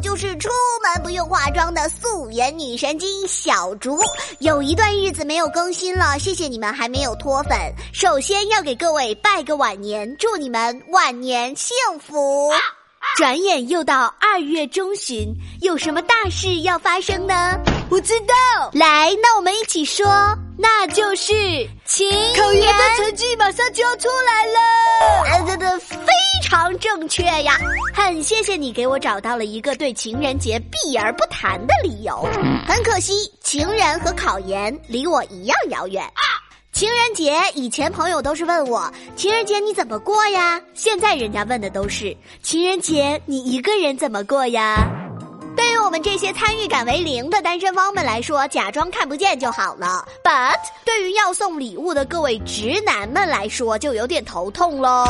就是出门不用化妆的素颜女神经小竹。有一段日子没有更新了，谢谢你们还没有脱粉。首先要给各位拜个晚年，祝你们晚年幸福。转眼又到二月中旬，有什么大事要发生呢？不知道。来，那我们一起说，那就是情考研的成绩马上就要出来了。呃，对对，非常正确呀！很谢谢你给我找到了一个对情人节避而不谈的理由。很可惜，情人和考研离我一样遥远。情人节以前朋友都是问我情人节你怎么过呀？现在人家问的都是情人节你一个人怎么过呀？对于我们这些参与感为零的单身汪们来说，假装看不见就好了。But 对于要送礼物的各位直男们来说，就有点头痛喽。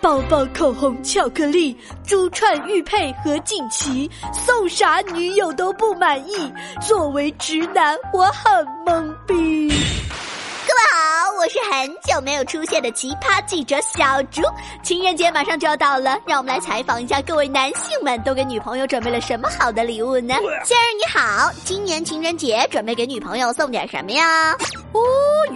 包包、口红、巧克力、珠串、玉佩和锦旗，送啥女友都不满意。作为直男，我很懵逼。是很久没有出现的奇葩记者小竹。情人节马上就要到了，让我们来采访一下各位男性们，都给女朋友准备了什么好的礼物呢？先生你好，今年情人节准备给女朋友送点什么呀？哦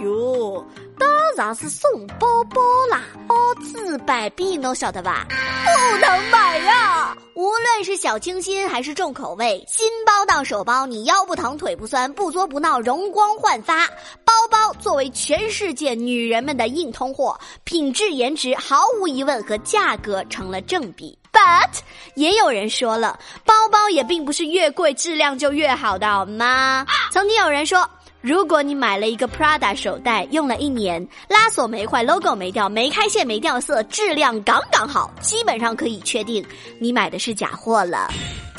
哟。当然是送包包啦，包治百病，侬晓得吧？不能买呀！无论是小清新还是重口味，新包到手包，你腰不疼腿不酸，不作不闹，容光焕发。包包作为全世界女人们的硬通货，品质颜值毫无疑问和价格成了正比。But 也有人说了，包包也并不是越贵质量就越好的，好吗？曾经有人说。如果你买了一个 Prada 手袋，用了一年，拉锁没坏，logo 没掉，没开线，没掉色，质量刚刚好，基本上可以确定你买的是假货了。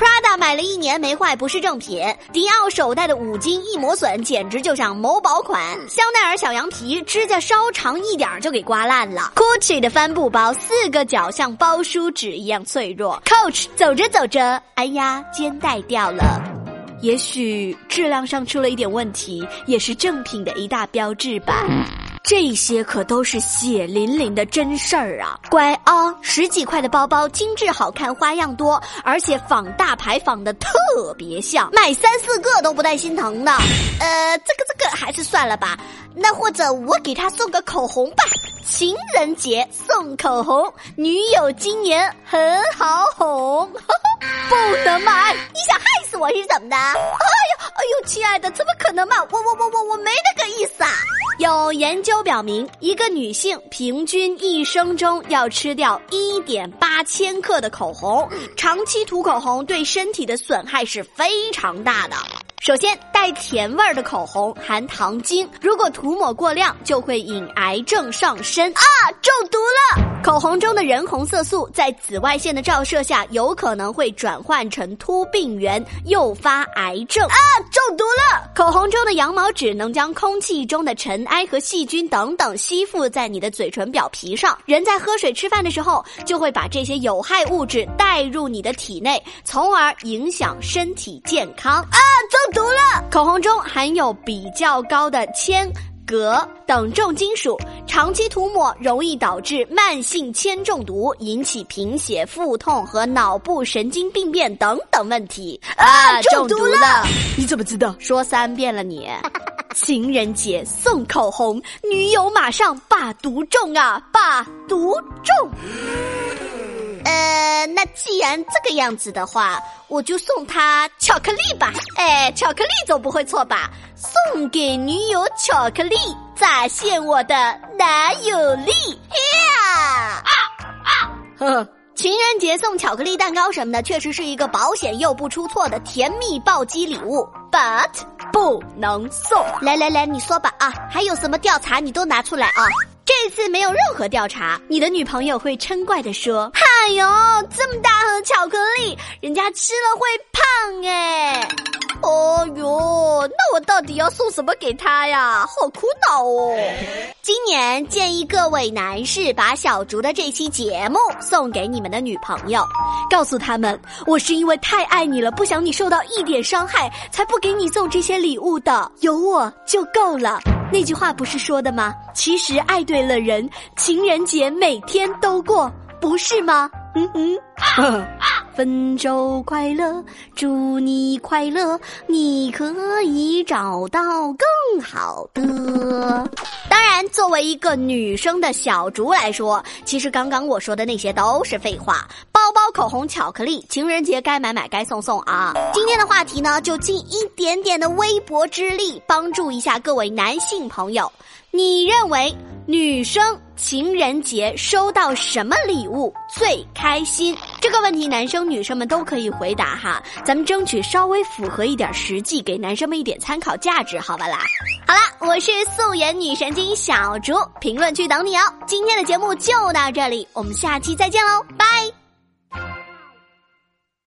Prada 买了一年没坏，不是正品。迪奥手袋的五金一磨损，简直就像某宝款。香奈儿小羊皮指甲稍长一点就给刮烂了。Gucci 的帆布包四个角像包书纸一样脆弱。Coach 走着走着，哎呀，肩带掉了。也许质量上出了一点问题，也是正品的一大标志吧。这些可都是血淋淋的真事儿啊！乖啊，十几块的包包，精致好看，花样多，而且仿大牌仿的特别像，买三四个都不带心疼的。呃，这个这个还是算了吧。那或者我给他送个口红吧，情人节送口红，女友今年很好哄。不能买！你想害死我是怎么的？哎呦哎呦，亲爱的，怎么可能嘛？我我我我我没那个意思啊！有研究表明，一个女性平均一生中要吃掉一点八千克的口红，长期涂口红对身体的损害是非常大的。首先，带甜味儿的口红含糖精，如果涂抹过量，就会引癌症上身啊！中毒了！口红中的人红色素在紫外线的照射下，有可能会转换成突病原，诱发癌症啊！中毒了！口红中的羊毛脂能将空气中的尘埃和细菌等等吸附在你的嘴唇表皮上，人在喝水、吃饭的时候，就会把这些有害物质带入你的体内，从而影响身体健康啊！中。毒了！口红中含有比较高的铅、镉等重金属，长期涂抹容易导致慢性铅中毒，引起贫血、腹痛和脑部神经病变等等问题。啊，中毒了！你怎么知道？说三遍了你。情人节送口红，女友马上把毒中啊，把毒中。那既然这个样子的话，我就送他巧克力吧。哎，巧克力总不会错吧？送给女友巧克力，展现我的男友力。呀！啊啊！呵，情人节送巧克力蛋糕什么的，确实是一个保险又不出错的甜蜜暴击礼物。But 不能送。来来来，你说吧啊，还有什么调查你都拿出来啊。这次没有任何调查，你的女朋友会嗔怪的说：“ 哎呦，这么大盒巧克力，人家吃了会胖哎。”哦哟，那我到底要送什么给他呀？好苦恼哦！今年建议各位男士把小竹的这期节目送给你们的女朋友，告诉他们，我是因为太爱你了，不想你受到一点伤害，才不给你送这些礼物的，有我就够了。那句话不是说的吗？其实爱对了人，情人节每天都过，不是吗？嗯嗯。分手快乐，祝你快乐，你可以找到更好的。当然，作为一个女生的小竹来说，其实刚刚我说的那些都是废话。包、口红、巧克力，情人节该买买该送送啊！今天的话题呢，就尽一点点的微薄之力，帮助一下各位男性朋友。你认为女生情人节收到什么礼物最开心？这个问题，男生女生们都可以回答哈。咱们争取稍微符合一点实际，给男生们一点参考价值，好吧啦？好啦，我是素颜女神经小竹，评论区等你哦。今天的节目就到这里，我们下期再见喽，拜。